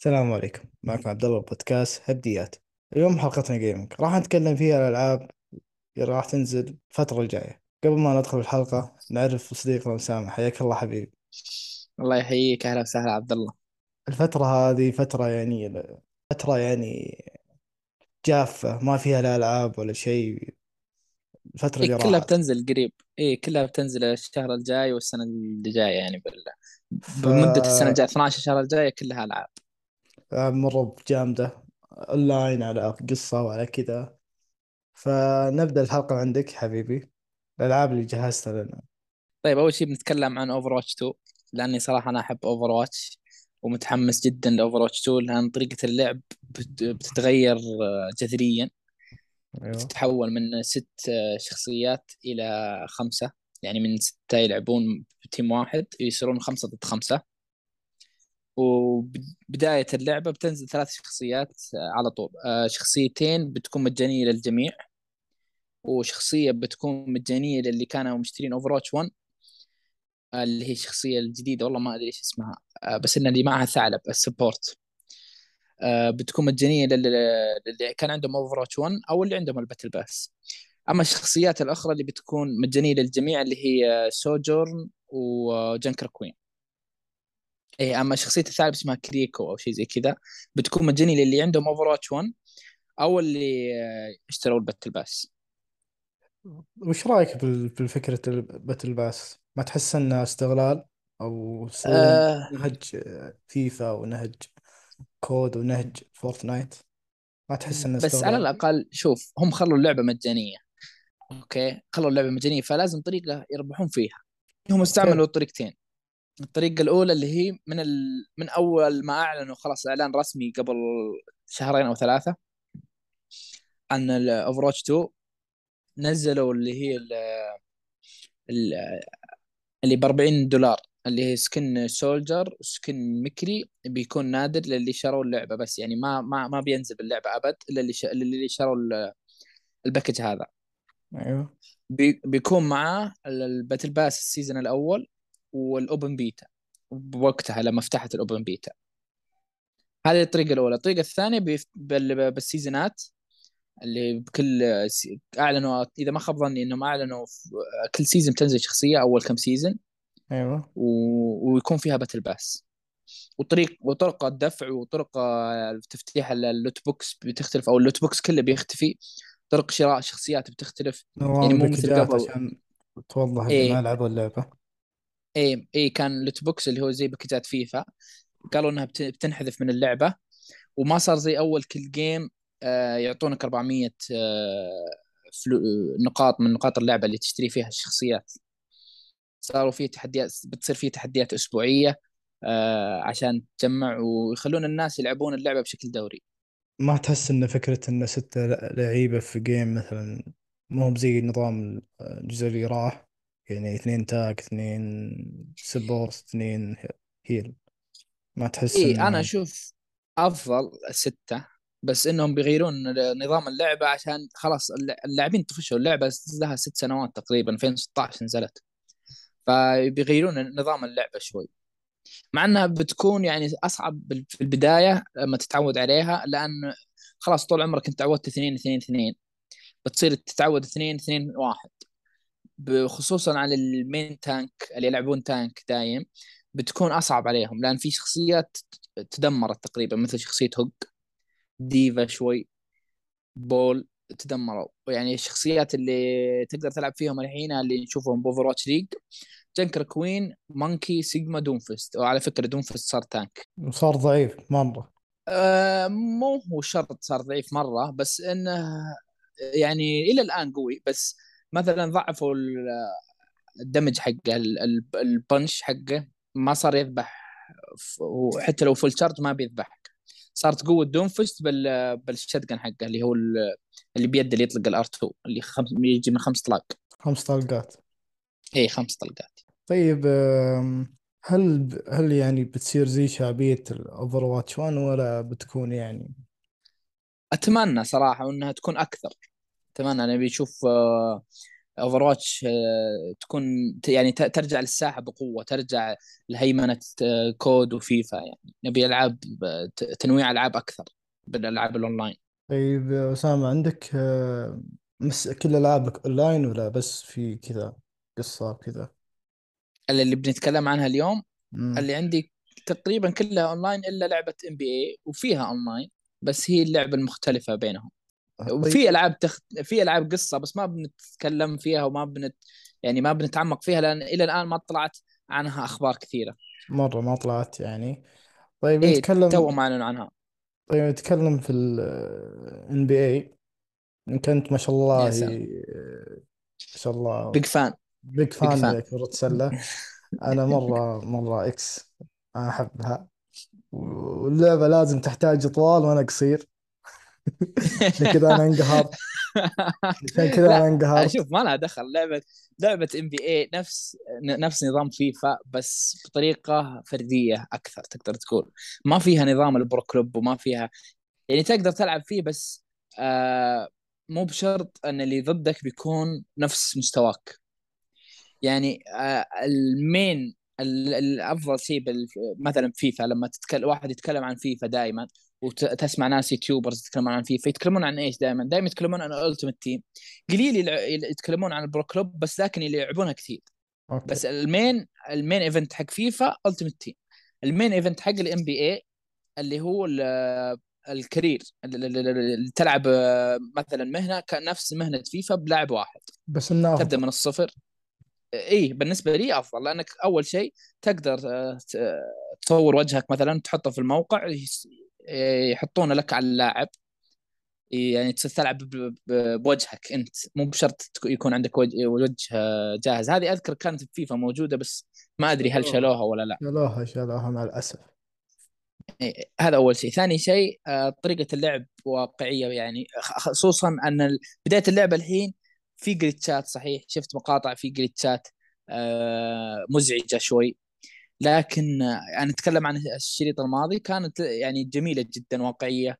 السلام عليكم. معكم عبد الله بودكاست هبديات. اليوم حلقتنا جيمنج راح نتكلم فيها الألعاب اللي راح تنزل الفترة الجاية. قبل ما ندخل الحلقة نعرف صديقنا أسامة. حياك الله حبيبي. الله يحييك. أهلا وسهلا عبد الله. الفترة هذه فترة يعني فترة يعني جافة. ما فيها لا ألعاب ولا شيء. الفترة اللي إيه كلها راحت. بتنزل قريب. إيه كلها بتنزل الشهر الجاي والسنة اللي جاية يعني بال... ف بمدة السنة الجاية 12 الشهر الجاية كلها ألعاب. مرة جامدة أونلاين على قصة وعلى كذا. فنبدأ الحلقة عندك حبيبي الألعاب اللي جهزتها لنا. طيب أول شيء بنتكلم عن Overwatch 2 لأني صراحة أنا أحب Overwatch ومتحمس جدا ل Overwatch 2 لأن طريقة اللعب بت- بتتغير آه، جذريا. أيوه. تتحول من ست آه، شخصيات إلى خمسة يعني من ستة يلعبون ب team واحد يصيرون خمسة ضد خمسة. وبداية اللعبة بتنزل ثلاث شخصيات آه، على طول. آه، شخصيتين بتكون مجانية للجميع وشخصية بتكون مجانية للي كانوا مشترين Overwatch 1 آه، اللي هي الشخصية الجديدة والله ما أدري إيش اسمها. آه، بس إن اللي معها ثعلب ال support. آه، بتكون مجانية لل- للي كان عندهم Overwatch 1 أو اللي عندهم ال battle pass. أما الشخصيات الأخرى اللي بتكون مجانية للجميع اللي هي Sojourn و Junker Queen إيه أما شخصيه الثعلب اسمها Kiriko أو شيء زي كذا بتكون مجانيه للي عندهم Overwatch 1 أو اللي آه، اشتروا ال battle pass وش بال- بالفكرة ال battle pass؟ ما تحس إنه استغلال أو آه نهج فيفا ونهج COD ونهج Fortnite؟ ما تحس إنه بس على استغلال؟ الأقل شوف هم خلوا اللعبة مجانية أوكي خلوا اللعبة مجانية فلازم طريقة يربحون فيها هم؟ استعملوا طريقتين الطريقة الأولى اللي هي من ال... من أول ما أعلنوا خلاص إعلان رسمي قبل شهرين أو ثلاثة عن ال Overwatch 2 نزلوا اللي هي ال... ال... اللي ب 40 دولار اللي هي skin Soldier skin McCree بيكون نادر للي شروا اللعبة بس يعني ما ما ما بينزل باللعبة أبد الا اللي ش... اللي شروا ال- ال package هذا. أيوه. بي... بيكون معاه ال- ال battle pass ال season الأول وال open beta بوقتها لما فتحت ال open beta هذه الطريقة الأولى. الطريقة الثانية. بالسيزونات اللي بكل أعلنوا إذا ما خاب ظني إنهم أعلنوا في... كل season تنزل شخصية أول كم season أيوه. و... ويكون فيها battle pass وطريق وطرق الدفع وطرق تفتيح ال loot box بتختلف أو ال loot box كله بيختفي. طرق شراء شخصيات بتختلف. يعني مو مثل قبل. عشان توضح اللي ما لعبوا اللعبة. إيه إيه كان loot box اللي هو زي باكجات فيفا قالوا إنها بت- بتنحذف من اللعبة. وما صار زي أول كل game آه يعطونك 400 آه نقاط من نقاط اللعبة اللي تشتري فيها الشخصيات. صاروا في تحديات بتصير في تحديات أسبوعية آه عشان تجمع ويخلون الناس يلعبون اللعبة بشكل دوري. ما تحس إن فكرة إن ستة لعيبة في game مثلا مو زي نظام الجزء اللي راح؟ يعني اثنين tank اثنين support اثنين heal. ما تحس إي أنا أشوف أفضل ستة بس إنهم بيغيرون نظام اللعبة عشان خلاص الل- اللاعبين طفشوا. اللعبة لها ست سنوات تقريبا 2016 نزلت. فبيغيرون نظام اللعبة شوي. مع إنها بتكون يعني أصعب في البداية لما تتعود عليها لأن خلاص طول عمرك أنت تعودت اثنين اثنين اثنين. بتصير تتعود اثنين اثنين واحد. خصوصا على ال main tank اللي يلعبون tank دايم بتكون أصعب عليهم لأن في شخصيات تدمرت تقريبا مثل شخصية هوق ديفا شوي بول تدمروا. يعني الشخصيات اللي تقدر تلعب فيهم الحين اللي نشوفهم ب Overwatch League جنكر كوين monkey سيجما دونفست وعلى فكرة دونفست صار tank. صار ضعيف مرة. آه مو هو شرط صار ضعيف مرة بس إنه يعني إلى الآن قوي بس مثلا ضعفوا ال- ال damage حقه ال- ال- ال punch حقه ما صار يذبح وحتى لو full charge ما بيذبحك. صارت قوة دونفست بال بال shotgun حقه اللي هو ال- اللي بيده اللي يطلق ال R2 اللي خمس يجي من خمس طلق خمس طلقات. اي خمس طلقات. طيب هل هل يعني بتصير زي شعبية ال Overwatch 1 ولا بتكون يعني؟ أتمنى صراحة إنها تكون أكثر. اتمنى أنا بيشوف آه، Overwatch تكون يعني ترجع للساحة بقوة ترجع لهيمنة COD وفيفا يعني نبي ألعاب تنويع ألعاب أكثر بالألعاب الأونلاين. طيب أسامة عندك آه، مس كل العابك أونلاين ولا بس في كذا قصة كذا اللي بنتكلم عنها اليوم مم. اللي عندي تقريبا كلها أونلاين إلا لعبة NBA وفيها أونلاين بس هي اللعبة المختلفة بينهم. وفي طيب. ألعاب تخت... في ألعاب قصة بس ما بنتكلم فيها وما بنت يعني ما بنتعمق فيها لأن إلى الآن ما طلعت عنها أخبار كثيرة. مرة ما طلعت يعني. طيب تو نتكلم ما أعلنوا عنها. طيب نتكلم في ال NBA إن كنت ما شاء الله ما شاء الله big fan big fan لكرة السلة. أنا مرة مرة إكس أنا أحبها. واللعبة لازم تحتاج طوال وأنا قصير. عشان كذا أنا انقهرت عشان كذا أنا لا انقهرت شوف ما لها دخل. لعبة لعبة NBA نفس نفس نظام فيفا بس بطريقة فردية أكثر تقدر تقول. ما فيها نظام ال Pro Club وما فيها يعني تقدر تلعب فيه بس آه مو بشرط إن اللي ضدك بيكون نفس مستواك. يعني آه ال main ال- الأفضل شيء مثلا فيفا لما تتكلم واحد يتكلم عن فيفا دائما وتسمع ناس YouTubers يتكلمون عن فيفا. يتكلمون عن إيش دائما؟ دائما يتكلمون عن ال Ultimate Team قليل يتكلمون عن ال Pro Club بس لكن اللي يلعبونها كثير. okay. بس ال main ال main event حق فيفا Ultimate Team ال main event حق ال NBA اللي هو ال- ال career اللي تلعب مثلا مهنة كنفس مهنة فيفا بلاعب واحد. بس إنه تبدأ من الصفر. إي بالنسبة لي أفضل لأنك أول شيء تقدر آه، تصور وجهك مثلا تحطه في الموقع يحطونه لك على اللاعب. يعني تصير تلعب بوجهك أنت. مو بشرط يكون عندك وجه جاهز. هذه أذكر كانت في فيفا موجودة بس ما أدري هل شالوها. ولا لا. شالوها شالوها مع الأسف. إيه، هذا أول شيء. ثاني شيء آه، طريقة اللعب واقعية يعني. خصوصا أن بداية اللعبه الحين في جلitchات صحيح؟ شفت مقاطع في جلitchات آه، مزعجة شوي. لكن أنا اتكلم عن الشريط الماضي كانت يعني جميلة جدا واقعية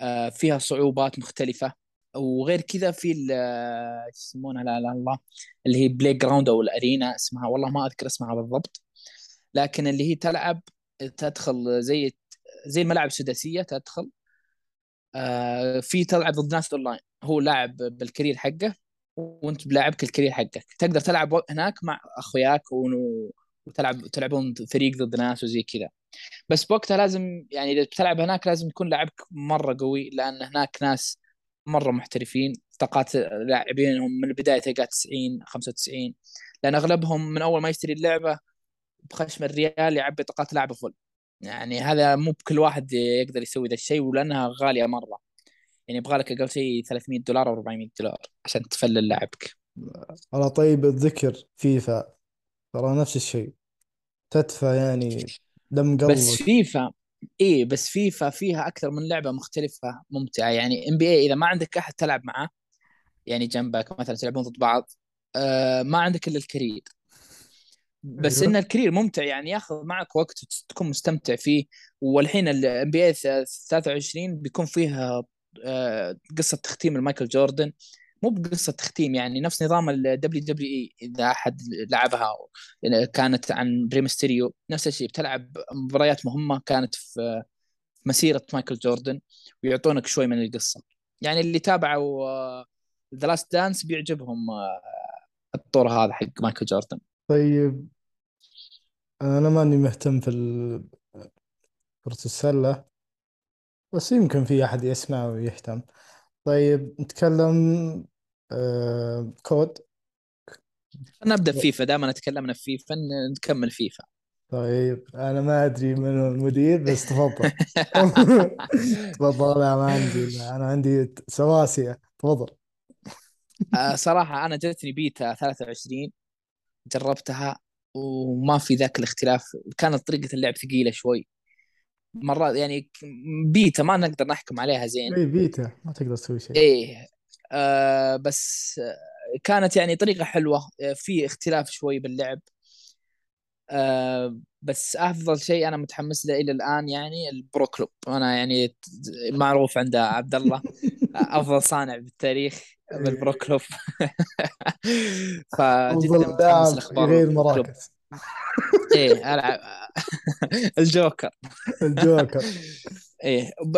آه، فيها صعوبات مختلفة. وغير كذا في آه، يسمونها؟ لا لا الله اللي هي playground أو ال arena اسمها. والله ما أذكر اسمها بالضبط. لكن اللي هي تلعب تدخل زي زي الملاعب السداسيه تدخل آه في تلعب ضد ناس أونلاين. هو لاعب بال career حقه وأنت بلاعبك ال career حقك. تقدر تلعب هناك مع أخوياك وتلعب تلعبون فريق ضد ناس وزي كذا. بس بوقتها لازم يعني إذا بتلعب هناك لازم يكون لاعبك مرة قوي لأن هناك ناس مرة محترفين. طاقات لاعبينهم من البداية تلقى 90 95 لأن أغلبهم من أول ما يشتري اللعبة بخشم الريال يعبي طاقات لاعبه فل. يعني هذا مو بكل واحد يقدر يسوي ذا الشيء ولأنها غالية مرة. يعني يبغى لك أقل شيء 300 دولار أو 400 دولار عشان تفلل لاعبك. على طيب الذكر فيفا. ترى نفس الشيء. تدفع يعني دم بس قلبك. فيفا إيه بس فيفا فيها أكثر من لعبة مختلفة ممتعة. يعني NBA إذا ما عندك أحد تلعب معاه يعني جنبك مثلا تلعبون ضد بعض آه ما عندك إلا ال career بس إن أيوه ال career ممتع يعني ياخذ معك وقت تكون مستمتع فيه. والحين ال NBA 23 بيكون فيها آه، قصة تختيم المايكل جوردن. مو بقصة تختيم يعني نفس نظام ال WWE إذا أحد لعبها كانت عن Rey Mysterio نفس الشيء بتلعب مباريات مهمة كانت في مسيرة مايكل جوردن ويعطونك شوي من القصة. يعني اللي تابعوا The Last Dance بيعجبهم آه، الطور هذا حق مايكل جوردن. طيب. أنا ماني مهتم في ال- كرة السلة بس يمكن في أحد يسمع ويهتم. طيب نتكلم آه COD نبدا بفيفا دائما تكلمنا في فيفا نكمل فيفا. طيب أنا ما أدري من هو المدير بس تفضل. تفضل أنا ما عندي أنا عندي سواسية. تفضل. آه، صراحة أنا جتني بيتا 23 جربتها وما في ذاك الاختلاف. كانت طريقة اللعب ثقيلة شوي. مرات يعني بيتا ما نقدر نحكم عليها زين. اي بيتا ما تقدر تسوي شيء. إيه آه بس آه، كانت يعني طريقة حلوة آه، في اختلاف شوي باللعب. آه بس أفضل شيء أنا متحمس له إلى الآن يعني ال Pro Club. أنا يعني معروف عند عبد الله. أفضل صانع بالتاريخ بال Pro إيه. Club. فجدا متحمس لأخبار Club. مراكز. إيه ألعب. الجوكر. الجوكر. إيه ب...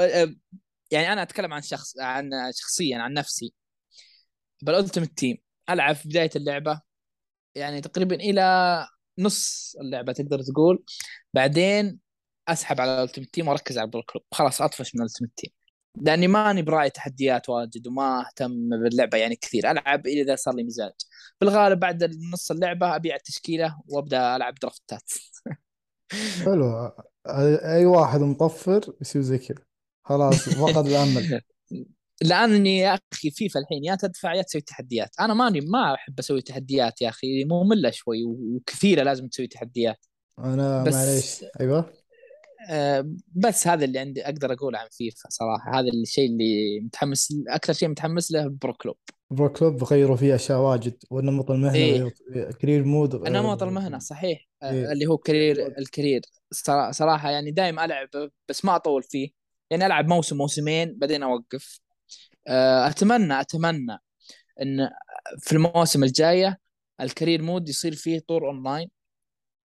يعني أنا أتكلم عن شخص عن شخصيا عن نفسي. بال Ultimate Team ألعب في بداية اللعبة. يعني تقريبا إلى نص اللعبة تقدر تقول. بعدين أسحب على ال Ultimate Team وأركز على ال Pro Club خلاص أطفش من ال Ultimate Team لأني ماني براعي تحديات واجد وما أهتم باللعبة يعني كثير. ألعب إذا صار لي مزاج. بالغالب بعد نص اللعبة أبيع التشكيلة وأبدأ ألعب درافتات حلو. أي واحد مطفر يصير زي كذا. خلاص فقد الأمل. لأني يا أخي فيفا الحين يا تدفع يا تسوي تحديات. أنا ماني ما أحب أسوي تحديات يا أخي ممله شوي وكثيرة لازم تسوي تحديات. أنا بس معليش. أيوه. آه، بس هذا اللي عندي أقدر أقوله عن فيفا صراحة. هذا الشيء اللي متحمس أكثر شيء متحمس له Pro Club. Pro Club غيروا فيه أشياء واجد والنمط المهني إيه. غيروا career mode. نمط المهنه صحيح. آه، إيه. اللي هو career ال career صرا- صراحة يعني دائما ألعب بس ما أطول فيه. يعني ألعب موسم موسمين بعدين أوقف. أتمنى أتمنى إن في المواسم الجايه ال career mode يصير فيه طور أونلاين.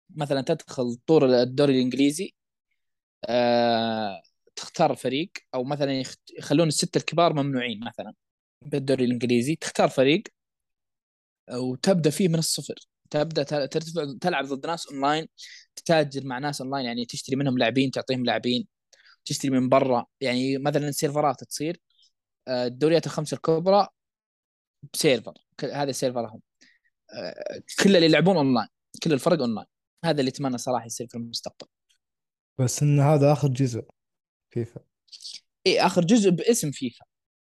مثلا تدخل طور الدوري الإنجليزي آه، تختار فريق أو مثلا يخلون الستة الكبار ممنوعين مثلا بالدوري الإنجليزي تختار فريق وتبدأ فيه من الصفر. تبدأ ترتفع تلعب ضد ناس أونلاين تتاجر مع ناس أونلاين يعني تشتري منهم لاعبين تعطيهم لاعبين تشتري من برا. يعني مثلا سيرفرات تصير. آه، الدوريات الخمسه الكبرى ب server. هذا سيرفرهم. آه، كل اللي يلعبون اونلاين كل الفرق اونلاين هذا اللي أتمنى صراحة يصير في المستقبل. بس إن هذا آخر جزء فيفا. اي آخر جزء باسم فيفا.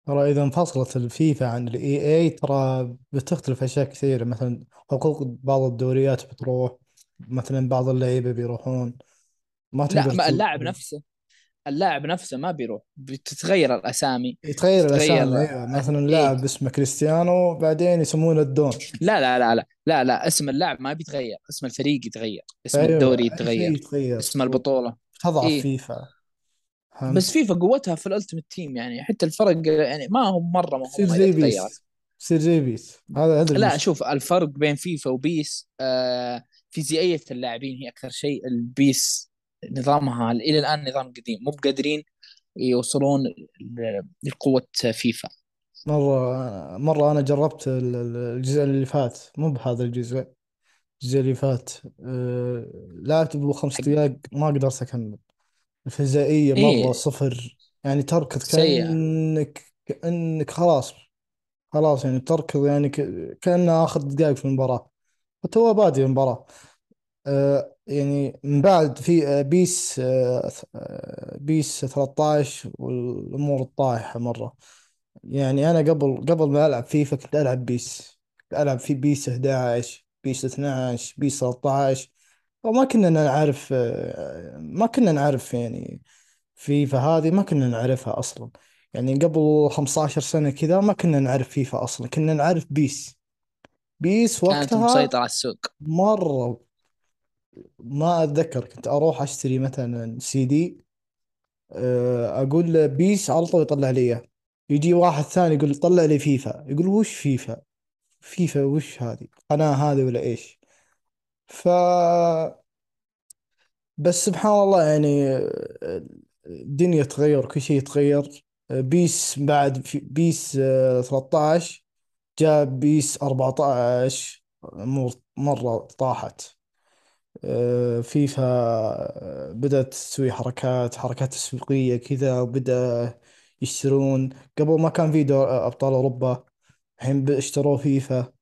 ترى إذا انفصلت الفيفا عن ال EA ترى بتختلف أشياء كثيرة. مثلا حقوق بعض الدوريات بتروح مثلا بعض اللعيبة بيروحون. ما لا تقدر ما تسوي اللاعب نفسه. اللاعب نفسه ما بيروح. بتتغير الأسامي يتغير الأسامي أيوه مثلا إيه. لاعب اسمه كريستيانو بعدين يسمونه الدون. لا لا لا لا لا لا اسم اللاعب ما بيتغير. اسم الفريق يتغير اسم أيوه الدوري يتغير يتغير. اسم البطولة. تضعف إيه. فيفا. بس فهمت فيفا قوتها في ال Ultimate Team يعني حتى الفرق يعني ما هو تصير مهمة إذا زي بيس. تصير زي بيس. هذا هذا لا شوف الفرق بين فيفا وبيس آه فيزيائية اللاعبين هي أكثر شيء. البيس نظامها إلى الآن نظام قديم. مو بقادرين يوصلون ل- لقوة فيفا. مرة مرة أنا جربت ال- ال- الجزء اللي فات. مو بهذا الجزء الجزء اللي فات. أه... لعبت بخمس خمس دقائق ما قدرت أكمل. الفيزيائيه مرة إيه صفر. يعني تركض سيئة. كأنك كأنك خلاص خلاص يعني تركض يعني ك... كانها آخر دقائق في المباراة. وتو بادي المباراة. آه، يعني من بعد في آه، بيس آه، آه، بيس 13 والأمور الطايحة مرة. يعني أنا قبل قبل ما ألعب فيفا كنت ألعب بيس. كنت ألعب في بيس 11 بيس 12 بيس 13 وما كنا نعرف ما كنا نعرف يعني فيفا هذه ما كنا نعرفها أصلا. يعني قبل 15 سنة كذا ما كنا نعرف فيفا أصلا. كنا نعرف بيس. بيس كانت وقتها مسيطرة على السوق. مرة ما أتذكر كنت أروح أشتري مثلا سي دي آه، أقول له بيس على طول يطلع لي إياه. يجي واحد ثاني يقول طلع لي فيفا. يقول وش فيفا؟ فيفا وش هذه؟ قناة هذه ولا إيش؟ ف بس سبحان الله يعني آه، الدنيا تغير كل شيء يتغير. آه، بيس بعد في بيس آه، 13 جاء بيس 14 امور مرة طاحت. فيفا آه، بدأت تسوي حركات حركات تسويقية كذا وبدأ يشترون. قبل ما كان في دور آه، أبطال أوروبا الحين اشتروا فيفا.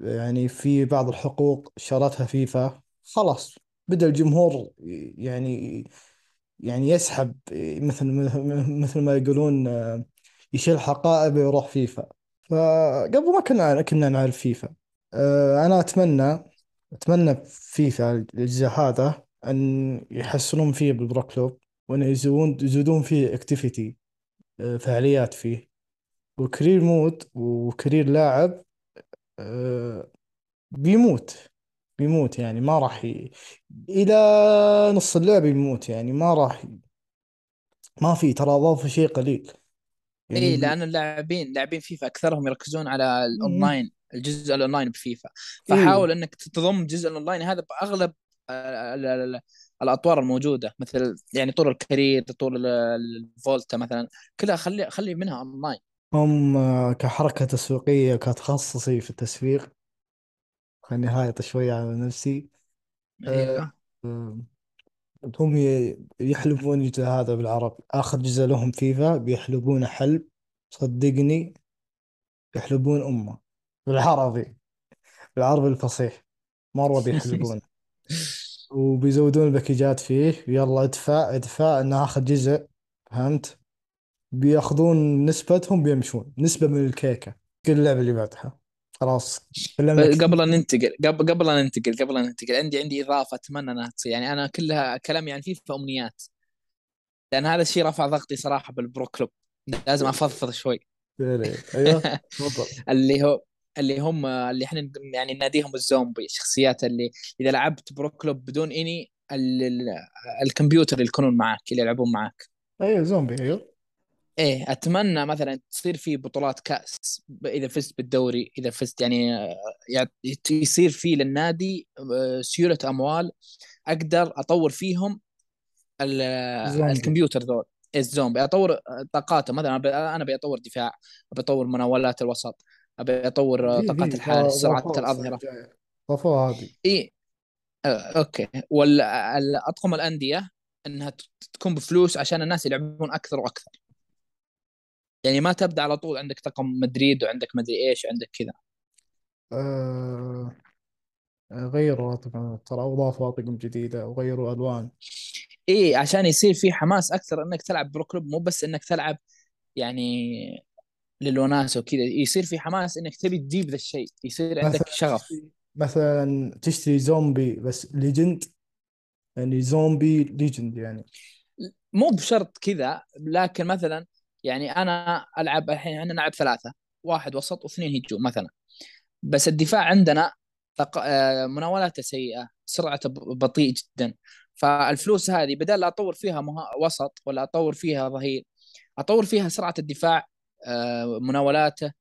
يعني في بعض الحقوق شرتها فيفا. خلاص بدأ الجمهور يعني يعني يسحب. مثل مثل ما يقولون آه، يشيل حقائب ويروح فيفا. فقبل ما كنا كنا نعرف فيفا. آه، أنا أتمنى أتمنى فيفا الأجزاء هذا أن يحسنون فيه بال Pro Club وأن يزودون يزودون فيه activity فعاليات فيه و career mode و career لاعب آه، بيموت بيموت يعني ما راح ي... إلى نص اللعب يموت يعني ما راح ي... ما في ترى أضافوا شيء قليل يعني اي. لأن اللاعبين لاعبين فيفا أكثرهم يركزون على. الأونلاين الجزء الأونلاين بفيفا. إيه. فحاول إنك تضم جزء الأونلاين هذا بأغلب ال- ال- الأطوار الموجودة مثل يعني طور ال career طور ال- الفولتا مثلا كلها خلي خلي منها أونلاين. هم كحركة تسويقية كتخصصي في التسويق. خليني هايط شوية على نفسي. أيوه. آه، هم يحلبون الجزء هذا بالعربي. آخر جزء لهم فيفا بيحلبون حلب. صدقني يحلبون أمة. بالعربي. بالعربي الفصيح. مرة بيحلبون وبيزودون ال packages فيه. يلا ادفع ادفع. أنه آخر جزء. فهمت؟ بيأخذون نسبتهم بيمشون. نسبة من الكيكة. كل اللعبة اللي بعدها. خلاص. قبل أن ننتقل. قبل قبل أن ننتقل قبل أن ننتقل. عندي عندي إضافة أتمنى أنها تصير. يعني أنا كلها كلامي عن فيفا أمنيات. لأن هذا الشيء رفع ضغطي صراحة بال Pro Clubs. لازم أفضفض شوي. أيوه. اللي هو اللي هم اللي إحنا يعني ناديهم الزومبي الشخصيات اللي إذا لعبت برو كلوب بدون إني ال- ال- الكمبيوتر اللي يكونون معك اللي يلعبون معك أيوه زومبي أيوه. إيه أتمنى مثلا تصير في بطولات كأس إذا فزت بالدوري إذا فزت يعني يعني يصير في للنادي آه، سيولة أموال أقدر أطور فيهم الكمبيوتر ذول. الزومبي. أطور طاقاته مثلا أنا ابي اطور دفاع ابي اطور مناولات الوسط أبي أطور طاقات الحارس سرعة الأظهرة. ضافوها هذه إي آه، okay. والاطقم الأندية إنها تكون بفلوس عشان الناس يلعبون أكثر وأكثر. يعني ما تبدأ على طول عندك طقم مدريد وعندك مدري إيش وعندك كذا. آه... غيروا طبعا ترى اضافوا اطقم جديدة وغيروا ألوان. إي عشان يصير في حماس أكثر إنك تلعب Pro Clubs مو بس إنك تلعب يعني للوناس وكذا يصير في حماس إنك تبي تجيب ذا الشيء يصير عندك شغف. مثلا تشتري زومبي بس legend يعني زومبي legend يعني. مو بشرط كذا لكن مثلا يعني أنا ألعب الحين إحنا نلعب ثلاثة واحد وسط واثنين هجوم مثلا. بس الدفاع عندنا تق... آه، مناولاته سيئة سرعته بطيء جدا. فالفلوس هذه بدل لا أطور فيها مه... وسط ولا أطور فيها ظهير أطور فيها سرعة الدفاع مناولاته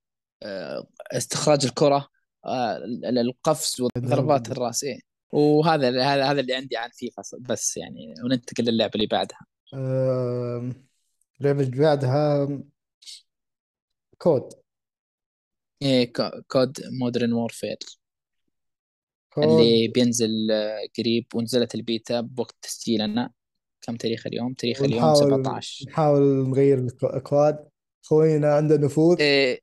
آه، استخراج الكرة آه، ال- القفز هذا الراس إيه. وهذا هذا هذا اللي عندي عن فيفا بس يعني وننتقل للعبة اللي بعدها. آه... لعبة بعدها كود. إيه كو- كود Modern Warfare. كود. اللي بينزل آه، قريب ونزلت البيتا بوقت تسجيلنا. كم تاريخ اليوم؟ تاريخ اليوم ونحاول 17 نحاول نغير ال codes خوينا عنده نفوذ. إيه.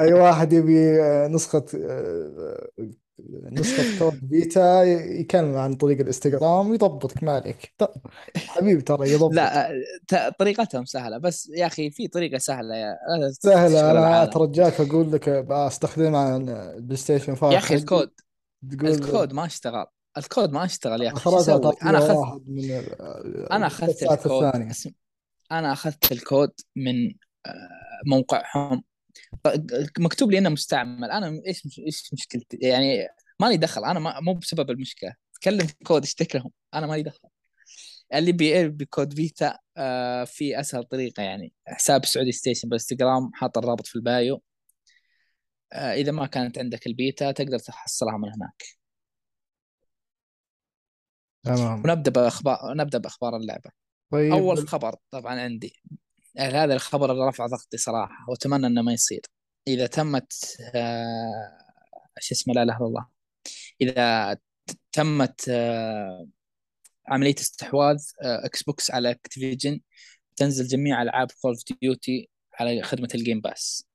أي واحد يبي آه، نسخة آه، نسخة كود بيتا يكلم عن طريق الإنستغرام يضبطك ما عليك. حبيبي ترى يضبط. لا طريقتهم سهلة بس يا أخي في طريقة سهلة يا سهلة العالم أترجاك أقول لك بستخدمها عن البلاي ستيشن يا 5 أخي حقي الكود تقول الكود ما اشتغل الكود ما اشتغل يا أنا أخذت واحد من أخذت الساعات الكود الثانية. اسم أنا أخذت الكود من آه، موقعهم. مكتوب لي إنه مستعمل. أنا إيش مش إيش مشكلتي؟ يعني مالي دخل. أنا ما مو بسبب المشكلة. تكلم كود اشتكي لهم. أنا مالي دخل. اللي يبي code beta آه في أسهل طريقة يعني. حساب سعودي ستيشن بالانستغرام حاط الرابط في ال bio. آه إذا ما كانت عندك البيتا تقدر تحصلها من هناك. تمام. ونبدأ بأخبار نبدأ بأخبار اللعبة. أول طيب خبر طبعا عندي. هذا الخبر اللي رفع ضغطي صراحة وأتمنى إنه ما يصير. إذا تمت آه شو اسمه لا إله إلا الله. إذا تمت آه، عملية استحواذ آه، إكس بوكس على اكتيفيجن تنزل جميع ألعاب كول اوف ديوتي على خدمة الجيم باس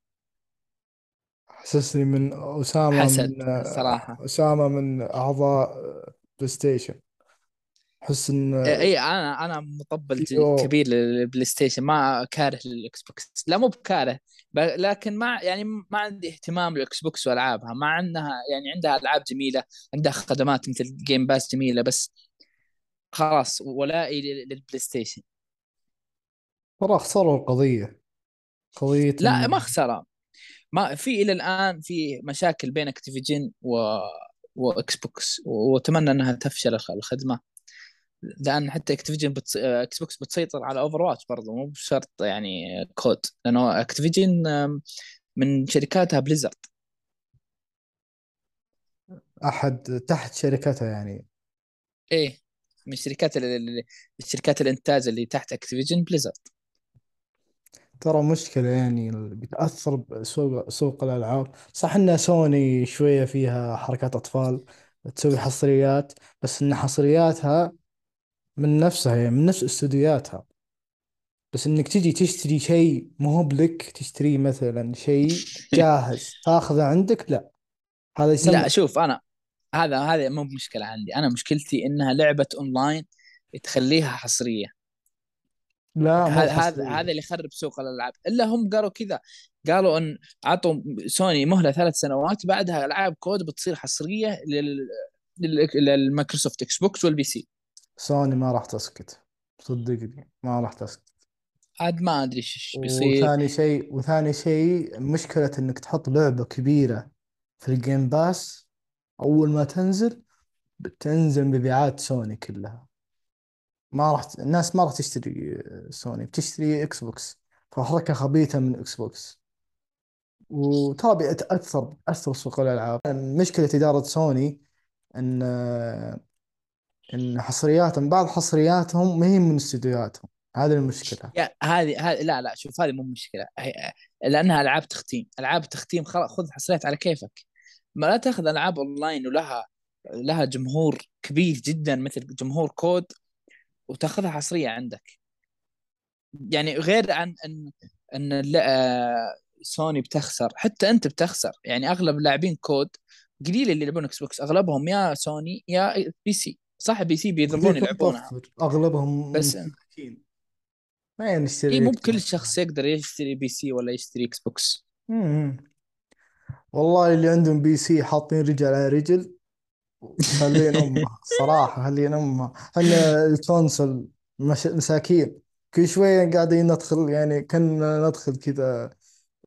حسيت من أسامة حسد من صراحة. أسامة من أعضاء بلاي ستيشن أحس إن اي أنا أنا مطبل كبير للبلاي ستيشن ما كاره للاكس بوكس لا مو بكاره لكن ما يعني ما عندي اهتمام للاكس بوكس وألعابها. مع إنها يعني عندها ألعاب جميلة عندها خدمات مثل جيم باس جميلة بس خلاص ولائي لل- للبلاي ستيشن ترى خسروا القضية. قضية لا ما خساره ما في إلى الآن في مشاكل بين اكتيفيجن و واكس بوكس وأتمنى إنها تفشل الخ- الخدمة. لأن حتى اكتيفيجن بتص... إكس بوكس بتسيطر على اوفر واتش برضه مو بشرط يعني كود لأنه اكتيفيجن من شركاتها بليزرد أحد تحت شركتها يعني. إيه من شركات ال... الشركات الإنتاج اللي تحت اكتيفيجن بليزرد ترى مشكلة يعني بتأثر بسوق سوق الألعاب. صح إن سوني شوية فيها حركات أطفال تسوي حصريات بس إن حصرياتها من نفسها يعني من نفس استوديوهاتها بس إنك تجي تشتري شيء مو هو بلك تشتري مثلا شيء جاهز تاخذه عندك؟ لا. هذا يسمى لا شوف أنا هذا هذا مو مشكله عندي. أنا مشكلتي إنها لعبة أونلاين تخليها حصرية. لا هذا هذا هذا اللي يخرب سوق الألعاب. إلا هم قالوا كذا قالوا إن عطوا سوني مهلة ثلاث سنوات بعدها ألعاب كود بتصير حصرية لل- للمايكروسوفت إكس بوكس والبي سي سوني ما راح تسكت. صدقني ما راح تسكت. عاد ما أدري إيش بيصير. وثاني شيء وثاني شيء مشكلة إنك تحط لعبة كبيرة في الجيم باس أول ما تنزل بتنزل مبيعات سوني كلها. ما راح. الناس ما راح تشتري سوني بتشتري إكس بوكس فحركة خبيثة من إكس بوكس وترى بيتأثر بتأثر سوق الألعاب. مشكلة إدارة سوني إن إن حصرياتهم بعض حصرياتهم ما هي من استديوهاتهم. هذه المشكلة. يا هذه هذه لا لا شوف هذه مو مشكلة. لأنها ألعاب تختيم. ألعاب تختيم خلاص خذ حصريات على كيفك. ما لا تأخذ ألعاب أونلاين ولها لها جمهور كبير جدا مثل جمهور كود وتأخذها حصرية عندك. يعني غير عن إن إن آه، سوني بتخسر حتى أنت بتخسر. يعني أغلب لاعبين كود قليل اللي يلعبون Xbox أغلبهم يا سوني يا PC صح PC بيضرون خليك يلعبونها أغلبهم بس. ما اي نشتري مو لك بكل شخص يقدر يشتري PC ولا يشتري Xbox. والله اللي عندهم PC حاطين رجل على رجل. خلين أمه. صراحة خلين أمه. إحنا ال console مش... مساكين. كل شوية قاعدين ندخل يعني كنا ندخل كذا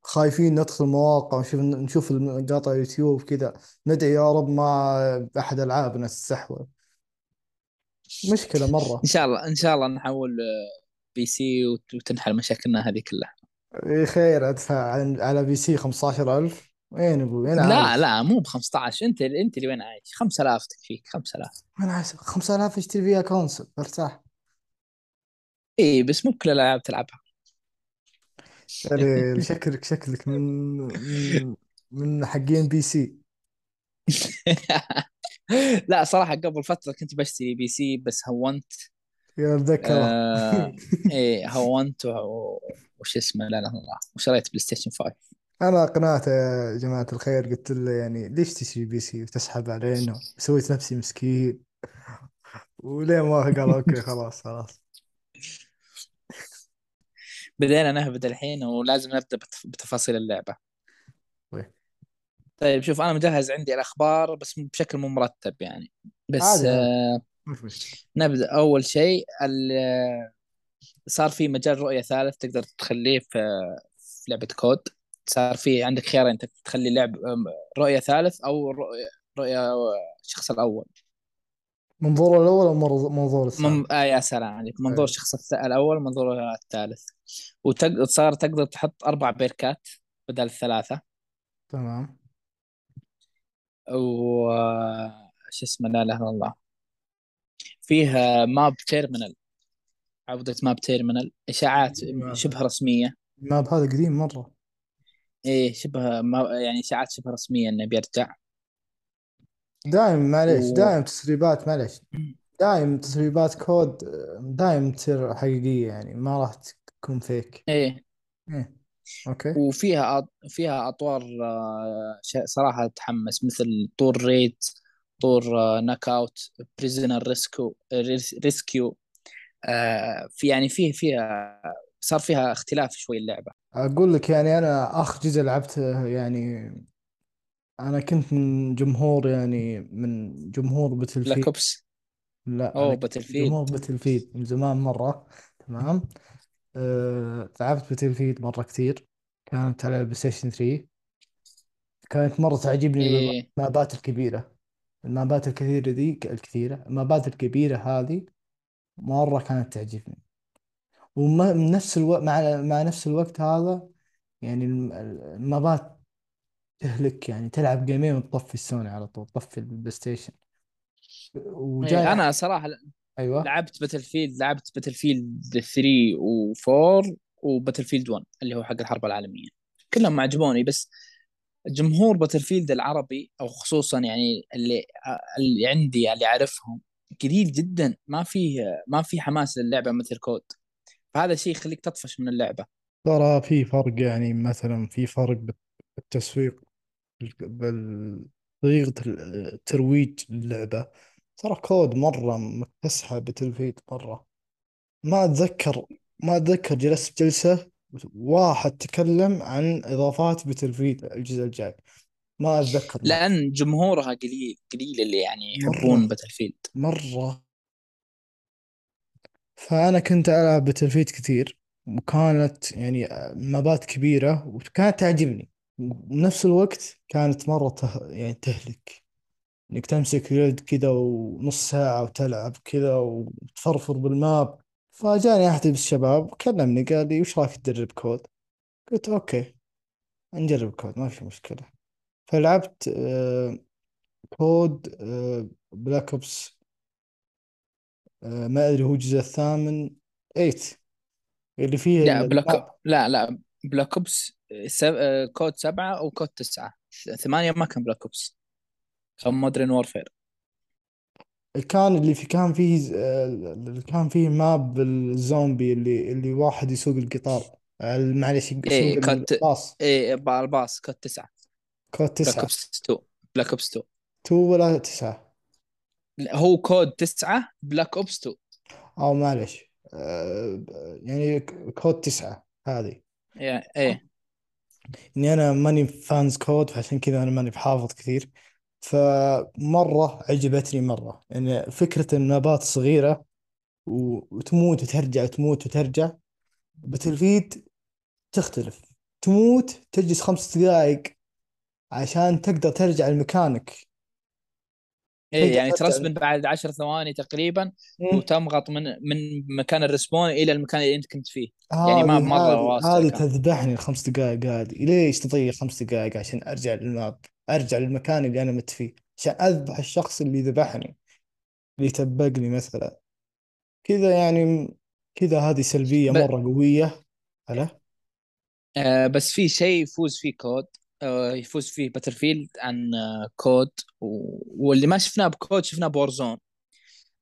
خايفين ندخل مواقع ونشوف نشوف مقاطع يوتيوب كذا. ندعي يا رب ما أحد ألعابنا تستحوذ. مشكلة إن مرة شاء الله إن شاء الله نحول آه، PC وت- وتنحل مشاكلنا هذه كلها. خير أدفع على بي سي 15000 وين أبوي؟ أنا لا عايش؟ لا مو ب 15 أنت أنت اللي وين عايش؟ 5000 تكفيك 5000 أنا عايش؟ 5000 أشتري فيها console ارتاح إي بس مو بكل الألعاب تلعبها. يعني شكلك شكلك من من من حقين PC. لا صراحة قبل فترة كنت بشتري PC بس هونت. يا اتذكره آه إيه هونت وش اسمه لا لا الله وشريت بلاي ستيشن 5 أنا اقنعته يا جماعة الخير قلت له يعني ليش تشتري PC وتسحب علينا؟ سويت نفسي مسكين. وليه ما قال okay خلاص خلاص. بدينا نهبط الحين ولازم بتف- بتفاصيل اللعبة. طيب. طيب شوف أنا مجهز عندي الأخبار بس بشكل مو مرتب يعني. بس عادي آه مش مشكلة. نبدأ. أول شيء صار في مجال رؤية ثالث تقدر تخليه في في لعبة COD. صار في عندك خيار أنت تخلي لعب أم، رؤية ثالث أو رؤية رؤية الشخص الأول. منظور الأول أو منظور الثاني؟ من... آه يا سلام عليك. منظور إيه. الشخص الأول منظور الثالث. وصار تقدر تحط أربع perk ات بدل الثلاثة. تمام. و شو اسمه لا إله إلا الله. فيها map Terminal عودة map Terminal إشاعات شبه رسمية. ما بهذا قديم مرة. إيه شبه ما يعني إشاعات شبه رسمية إنه بيرجع. دايم معليش و... دايم تسريبات معليش. دايم تسريبات COD دايم تصير حقيقية يعني ما راح تكون فيك. إيه. إيه. okay. وفيها أط... فيها أطوار آه، صراحة تحمس مثل طور raid طور knockout prisoner rescue rescue في يعني فيه فيها صار فيها اختلاف شوي اللعبة. أقول لك يعني أنا آخر جزء لعبته يعني أنا كنت من جمهور يعني من جمهور Black Battle Ops لا أوه من جمهور Field من زمان مرة. تمام؟ أه... لعبت Battlefield مرة كثير. كانت على ال PlayStation 3 كانت مرة تعجبني إيه. ال map ات الكبيرة. ال map ات الكثيرة ذي الكثيرة ال map ات الكبيرة هذه مرة كانت تعجبني. ومن نفس الوقت مع مع نفس الوقت هذا يعني الم- ال map ات تهلك يعني تلعب game ين وتطفي السوني على طول تطفي ال PlayStation وجاي إيه أنا صراحة أيوه. لعبت Battlefield لعبت Battlefield 3 و4 و Battlefield 1 اللي هو حق الحرب العالمية. كلهم عجبوني بس جمهور Battlefield العربي أو خصوصا يعني اللي اللي عندي اللي أعرفهم قليل جدا ما فيه ما في حماس للعبة مثل COD فهذا الشيء يخليك تطفش من اللعبة. ترى في فرق يعني مثلا في فرق بالتسويق بطريقة الترويج للعبة ترى COD مرة مكتسحة Battlefield مرة. ما أتذكر ما أتذكر جلست جلسة واحد تكلم عن إضافات بتلفيت الجزء الجاي. ما أتذكر لأن جمهورها قليل قليل اللي يعني يحبون فيلد مرة. فأنا كنت ألعب بتلفيت كثير وكانت يعني مابات كبيرة وكانت تعجبني. بنفس الوقت كانت مرة ته... يعني تهلك. إنك تمسك يد كذا ونص ساعة وتلعب كذا وتفرفر بالماب. فجاني أحد الشباب كلمني قال لي وش رايك تجرب COD؟ قلت okay نجرب COD ما في مشكلة. فلعبت آه، COD آه، Black Ops آه، ما أدري هو الجزء الثامن 8 اللي فيه لا Black ال map لا لا Black Ops سب... آه، COD سبعة أو COD تسعة ثمانية ما كان Black Ops كان Modern Warfare كان اللي في كان فيه كان فيه map الزومبي اللي اللي واحد يسوق القطار. معلش يسوق COD الباص. إيه الباص COD تسعة. COD Black تسعة Ops 2 Black Ops 2 two ولا تسعة؟ هو COD تسعة Black Ops 2 أو معلش يعني COD تسعة هذه. إيه. إني أنا ماني fans COD فعشان كذا أنا ماني بحافظ كثير. فمرة عجبتني مرة. يعني فكرة النبات صغيرة وتموت وترجع تموت وترجع بتلفيد تختلف. تموت تجلس خمس دقائق عشان تقدر ترجع لمكانك. إيه يعني ترسبن بعد عشر ثواني تقريبا مم. وتمغط من من مكان الرسبون إلى المكان اللي أنت كنت فيه. يعني ما مرة هذه تذبحني الخمس دقائق هذه. ليش تضيع خمس دقائق عشان أرجع للماب أرجع للمكان اللي أنا مت فيه عشان أذبح الشخص اللي ذبحني اللي تبّقني مثلا. كذا يعني كذا هذه سلبية ب... مرة قوية. هلا؟ آه بس في شيء يفوز فيه COD آه يفوز فيه Battlefield عن آه COD و... واللي ما شفناه ب COD شفناه ب Warzone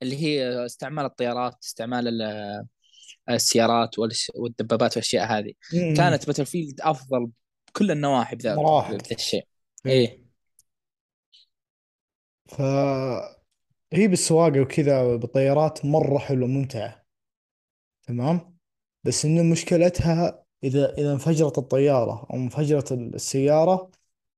اللي هي استعمال الطيارات استعمال ال- السيارات والدبابات والأشياء هذه. مم. كانت Battlefield أفضل بكل النواحي بذا الشيء. إيه. فهي بالسواقة وكذا بالطيارات مرة حلوة ممتعة. تمام؟ بس إنه مشكلتها إذا إذا انفجرت الطيارة أو انفجرت السيارة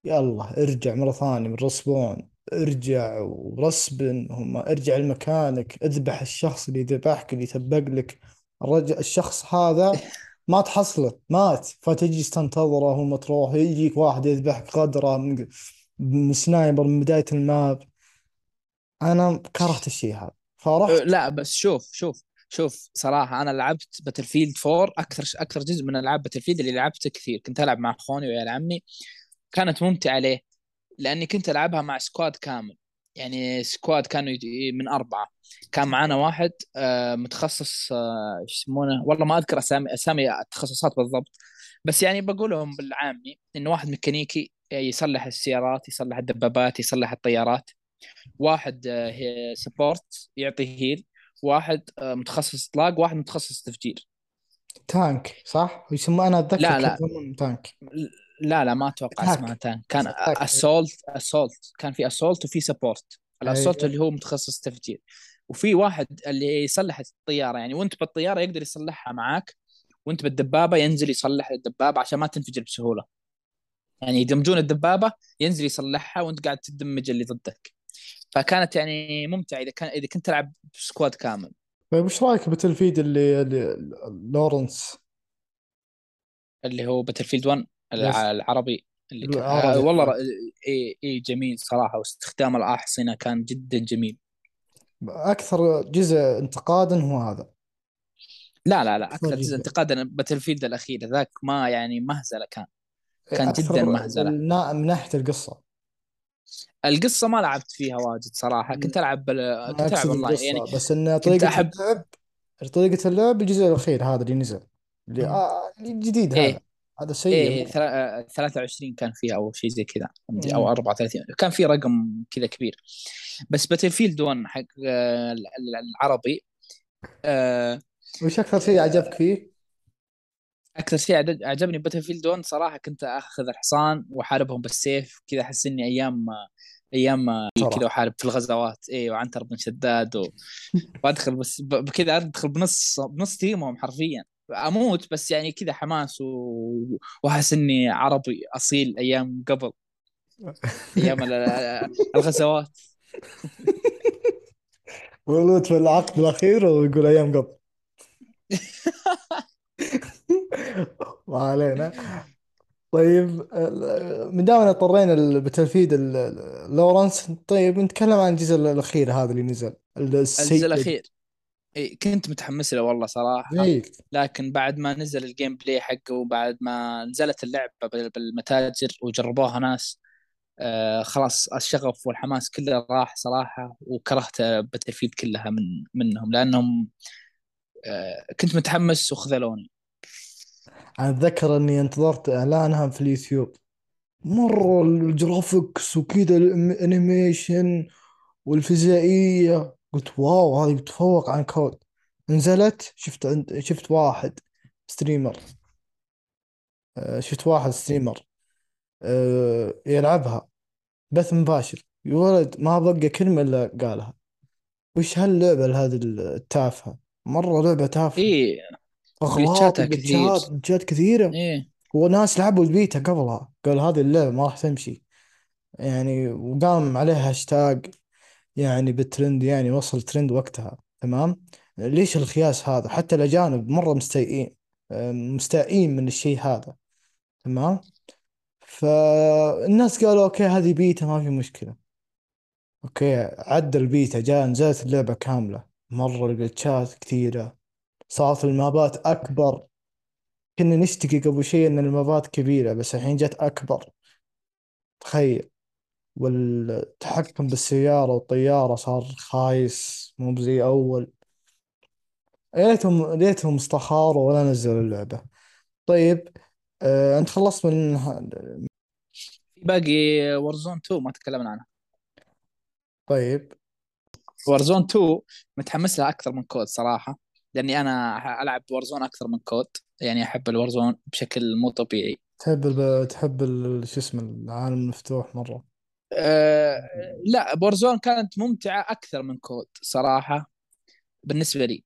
يلا ارجع مرة ثانية من رسبون ارجع ورسبن هم ارجع لمكانك اذبح الشخص اللي ذبحك اللي سبق لك. الرجل الشخص هذا ما تحصله مات. فتجلس تنتظره هم تروح يجيك واحد يذبحك غدرة من من sniper من بداية ال map. أنا كرهت الشيء هذا. أه، فرحت لا بس شوف شوف شوف صراحة أنا لعبت Battlefield 4 أكثر أكثر جزء من ألعاب Battlefield اللي لعبته كثير. كنت ألعب مع أخواني ويا عمي كانت ممتعة ليه؟ لأني كنت ألعبها مع squad كامل. يعني squad كانوا من أربعة. كان معنا واحد آه، متخصص آه، إيش يسمونه؟ والله ما أذكر أسامي أسامي التخصصات بالضبط. بس يعني بقولهم بالعامي إنه واحد ميكانيكي يصلح السيارات يصلح الدبابات يصلح الطيارات. واحد support يعطي heal واحد آه، متخصص اطلاق واحد متخصص تفجير. tank صح؟ يسمى أنا أتذكر لا لا. يسمونه tank لا لا ما أتوقع اسمها tank كان assault assault. كان في assault وفي support. ال assault أيوه اللي هو متخصص تفجير. وفي واحد اللي يصلح الطيارة يعني وانت بالطيارة يقدر يصلحها معاك وانت بالدبابة ينزل يصلح الدبابة عشان ما تنفجر بسهولة. يعني يدمجون الدبابة ينزل يصلحها وانت قاعد تدمج اللي ضدك. فكانت يعني ممتعة إذا كان إذا كنت تلعب squad كامل. طيب وش رأيك Battlefield اللي, اللي لورنس؟ اللي هو Battlefield 1 yes الع- العربي اللي كان آه والله إي إي جميل صراحة واستخدام الأحصنة كان جدا جميل. أكثر جزء انتقادا هو هذا. لا لا لا أكثر جزء انتقادا. Battlefield الأخير ذاك ما يعني مهزلة كان. كان جدا مهزلة. من ناحية القصة. القصة ما لعبت فيها واجد صراحة. كنت ألعب بل... كنت ألعب أونلاين. يعني بس إن طريقة أحب اللعب طريقة اللعب الجزء الأخير هذا اللي نزل. اللي آه الجديد هذا. إيه هذا سيء إيه مرة. ثلا- آه، 23 كان فيها أو شيء زي كذا. أو مم. 34 كان في رقم كذا كبير. بس Battlefield 1 حق آه، ال- ال- العربي آه، وش أكثر شيء عجبك فيه؟ أكثر شيء عجبني Battlefield 1 صراحة كنت أخذ الحصان وأحاربهم بالسيف. كذا أحس إني أيام أيام كذا وأحارب في الغزوات. إيه وعنتر بن شداد و... وأدخل بس ب- بكذا أدخل بنص بنص team هم حرفيا. أموت بس يعني كذا حماس و... واحس إني عربي أصيل أيام قبل. أيام ال- الغزوات. مولود في العقد الاخير ويقول أيام قبل. ما علينا. طيب من دامنا اضطرينا ال- لورنس. طيب نتكلم عن الجزء الأخير هذا اللي نزل الجزء السيء الأخير. إيه كنت متحمس له والله صراحة. زيك لكن بعد ما نزل ال gameplay حقه وبعد ما نزلت اللعبة بال- بالمتاجر وجربوها ناس آه خلاص الشغف والحماس كله راح صراحة وكرهت Battlefield كلها من منهم لأنهم آه كنت متحمس وخذلوني. أنا أتذكر إني انتظرت اعلانها في اليوتيوب. مرة ال graphics وكذا ال animation والفيزيائية قلت wow هذه بتفوق عن COD. نزلت شفت عند شفت واحد streamer آه، شفت واحد streamer آه، يلعبها. بث مباشر. يا ولد ما بقى كلمة إلا قالها. وش هاللعبة هذه التافهة؟ مرة لعبة تافهة. إيه. أغلاط جلتشاتها كثير. جلتشات كثيرة. إيه. وناس لعبوا البيتا قبلها. قال هذه اللعبة ما راح تمشي. يعني وقام عليها هاشتاج يعني بالترند يعني وصل ترند وقتها تمام؟ ليش الخياس هذا؟ حتى الأجانب مرة مستائين آه، مستائين من الشيء هذا تمام؟ فالناس قالوا okay هذه بيتا ما في مشكلة. okay عدى البيتا جاء نزلت اللعبة كاملة مرة الجلتشات كثيرة صارت المابات أكبر. كنا نشتكي قبل شيء إن المابات كبيرة بس الحين جت أكبر. تخيل. والتحكم بالسيارة والطيارة صار خايس مو زي أول. يا ليتهم ليتهم استخاروا ولا نزلوا اللعبة. طيب آه أنت خلصت من باقي Warzone 2 ما تكلمنا عنها طيب. Warzone 2 متحمس لها أكثر من COD صراحة لأني أنا ألعب Warzone أكثر من COD يعني أحب ال Warzone بشكل مو طبيعي. تحب الب... تحب ال... شو اسمه العالم المفتوح مرة. أه لا ب Warzone كانت ممتعة أكثر من COD صراحة بالنسبة لي.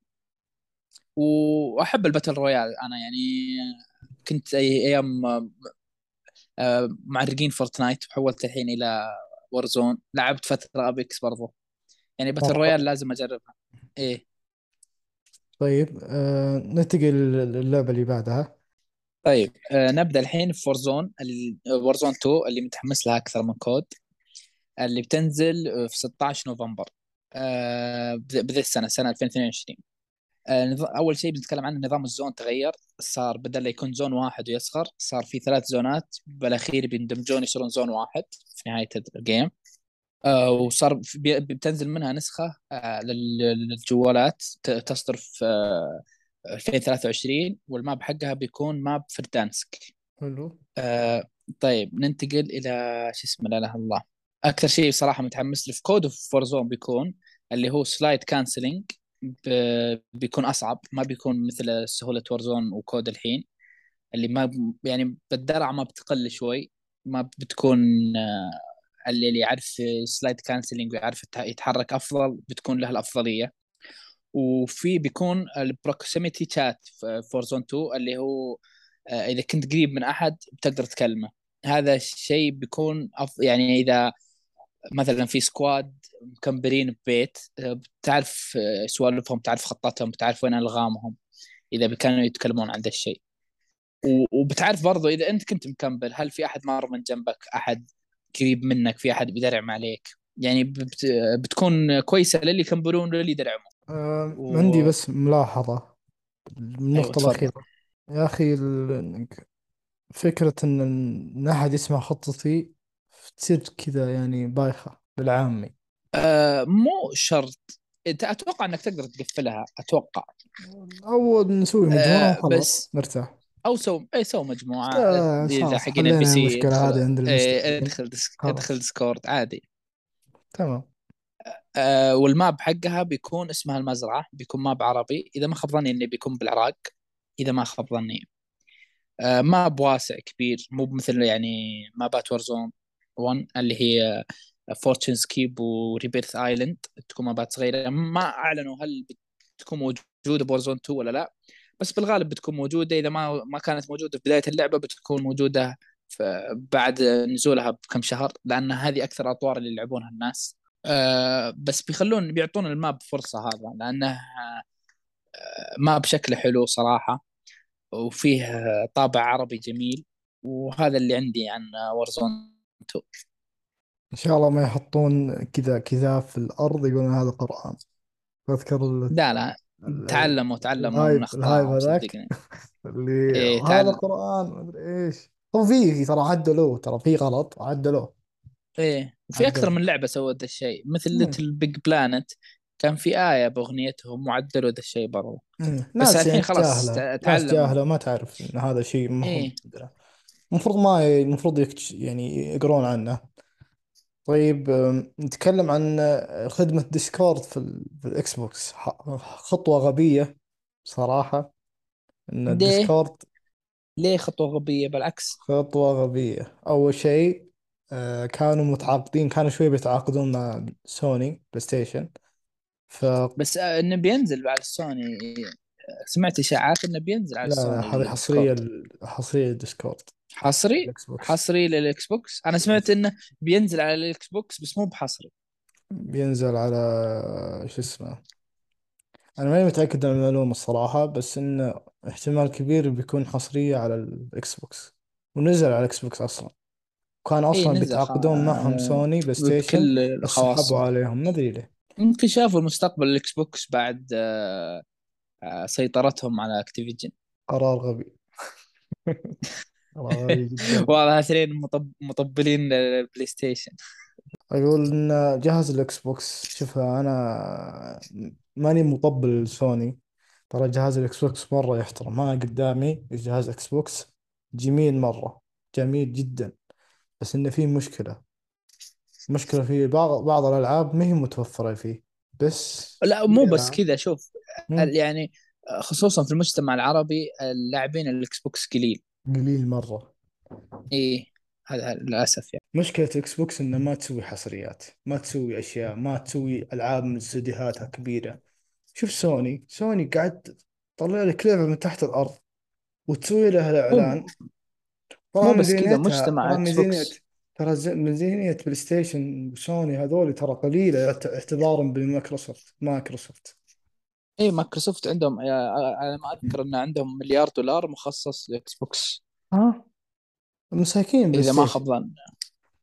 وأحب ال battle royale. أنا يعني كنت أي أيام آه، معرقين Fortnite وحولت الحين إلى Warzone لعبت فترة Apex برضو. يعني battle مرة royale لازم أجربها. إيه. طيب آه ننتقل للعبة اللي بعدها. طيب آه نبدأ الحين في Warzone Warzone 2 اللي متحمس لها أكثر من COD اللي بتنزل آه، في 16 نوفمبر آه بذ- بذي السنة سنة 2022 آه أول شيء بنتكلم عنه نظام ال zone تغير صار بدل لا يكون zone واحد ويصغر صار في ثلاث زونات بالأخير بيندمجون يصيرون zone واحد في نهاية ال game وصار بتنزل منها نسخة لل- للجوالات تصدر في آه 2023 وال map حقها بيكون map Verdansk حلو. طيب ننتقل إلى شو اسمه لا إله إلا الله. أكثر شيء صراحة متحمس له في COD of Warzone بيكون اللي هو slide cancelling بيكون أصعب ما بيكون مثل سهولة Warzone و COD الحين. اللي ما يعني بالدرع ما بتقل شوي ما بتكون آه، اللي يعرف slide canceling ويعرف يتح- يتحرك أفضل بتكون له الأفضلية. وفي بيكون ال proximity chat في Warzone 2 اللي هو آه، إذا كنت قريب من أحد بتقدر تكلمه. هذا الشيء بيكون أف... يعني إذا مثلا في squad مكمبرين ببيت آه، بتعرف آه، سوالفهم بتعرف خطتهم بتعرف وين ألغامهم إذا كانوا يتكلمون عن ذا الشيء. وبتعرف برضو إذا أنت كنت مكمبر هل في أحد مار من جنبك؟ أحد قريب منك؟ في أحد بيدرعم عليك؟ يعني بت... بتكون كويسة للي يكمبرون وللي يدعمون آه عندي و... بس ملاحظة أيوه النقطة تفضل. الأخيرة. يا أخي ال- فكرة إن إن أحد يسمع خطتي تصير كذا يعني بايخة بالعامي. آه مو شرط. إنت أتوقع إنك تقدر تقفلها أتوقع. أو نسوي مجموعة آه وخلاص بس نرتاح أو سو اي سو مجموعة. آه إذا حقين البي حلينا سي المشكلة ادخل هذه عند إيه ادخل ديسك ادخل ديسكورد عادي. تمام. آه والماب حقها بيكون اسمها المزرعة بيكون ماب عربي. إذا ما خاب ظني انه بيكون بالعراق إذا ما خاب ظني. آه ماب واسع كبير مو مثل يعني مابات ورزون 1 اللي هي فورتشنز كيب وريبيرث ايلاند تكون مابات صغيرة. ما أعلنوا هل بتكون موجودة ب Warzone 2 ولا لا. بس بالغالب بتكون موجودة. إذا ما ما كانت موجودة في بداية اللعبة بتكون موجودة بعد نزولها بكم شهر لأن هذه أكثر الاطوار اللي يلعبونها الناس. أه بس بيخلون بيعطون ال map فرصة هذا لأنه أه map شكله حلو صراحة وفيه طابع عربي جميل. وهذا اللي عندي عن Warzone 2 إن شاء الله ما يحطون كذا كذا في الأرض يقولون هذا قرآن. أذكر ال- لا لا. تعلموا تعلموا من اخطائهم هذاك؟ اللي إيه هذا تعلم. قرآن ما أدري إيش. هو في ترى عدلوه ترى في غلط عدلوه إيه وفي أكثر من لعبة سوت ذا الشيء. مثل. LittleBigPlanet كان في آية بأغنيتهم وعدلوا ذا الشيء برضو. بس الحين يعني خلاص جاهلة ت- ناس تعلموا. جاهلة ما تعرف إن هذا شيء المفروض إيه. المفروض ما المفروض يك- تش يعني يقرون عنه. طيب أم، نتكلم عن أه، خدمة ديسكورد في, ال... في الإكس بوكس ح- خطوة غبية صراحة إن ليه؟ الديسكورد ليه خطوة غبية بالعكس؟ خطوة غبية. أول شيء كانوا متعاقدين كانوا شوي بيتعاقدون مع سوني بلاي ستيشن فلا بس آه، إنه بينزل على السوني سمعت إشاعات إنه بينزل على لا هذه ال- حصرية الديسكورد. حصري؟ حصري للاكس بوكس أنا سمعت إنه بينزل على الاكس بوكس بس مو بحصري. بينزل على شو اسمه أنا ماني متأكد من المعلومة الصراحة بس إنه احتمال كبير بيكون حصرية على الإكس بوكس ونزل على الإكس بوكس أصلا. كان اي أصلا نزل خ... بيتعاقدون معهم سوني بلاي ستيشن بكل سحبوا عليهم. ما أدري ليه. يمكن شافوا المستقبل الاكس بوكس بعد آه، سيطرتهم على أكتيفيجن. قرار غبي. والله اثنين مطب... مطبلين البلاي ستيشن أقول إن جهاز الإكس بوكس شوف أنا ماني مطبل سوني ترى جهاز الإكس بوكس مرة يحترم. ما قدامي جهاز إكس بوكس جميل مرة. جميل جدا. بس إنه فيه مشكلة. مشكلة فيه بعض بعض الألعاب ما هي متوفرة فيه. بس لا في مو بس كذا شوف. يعني خصوصا في المجتمع العربي اللاعبين الاكس بوكس قليل. قليل مرة. إيه هذا للأسف يعني. مشكلة إكس بوكس إنه ما تسوي حصريات ما تسوي أشياء ما تسوي ألعاب من استديوهاتها كبيرة. شوف سوني سوني قاعد تطلع لك لعبة من تحت الأرض وتسوي لها ترى مو بس كذا مجتمع ترى إكس بوكس ترى ميزانية بلاي ستيشن وسوني هذول ترى قليلة اعت- اعتبارا بمايكروسوفت مايكروسوفت. إيه مايكروسوفت عندهم آه، على ما أذكر ان عندهم مليار دولار مخصص للاكس بوكس. ها مساكين بلاي إذا ما ستيشن خاب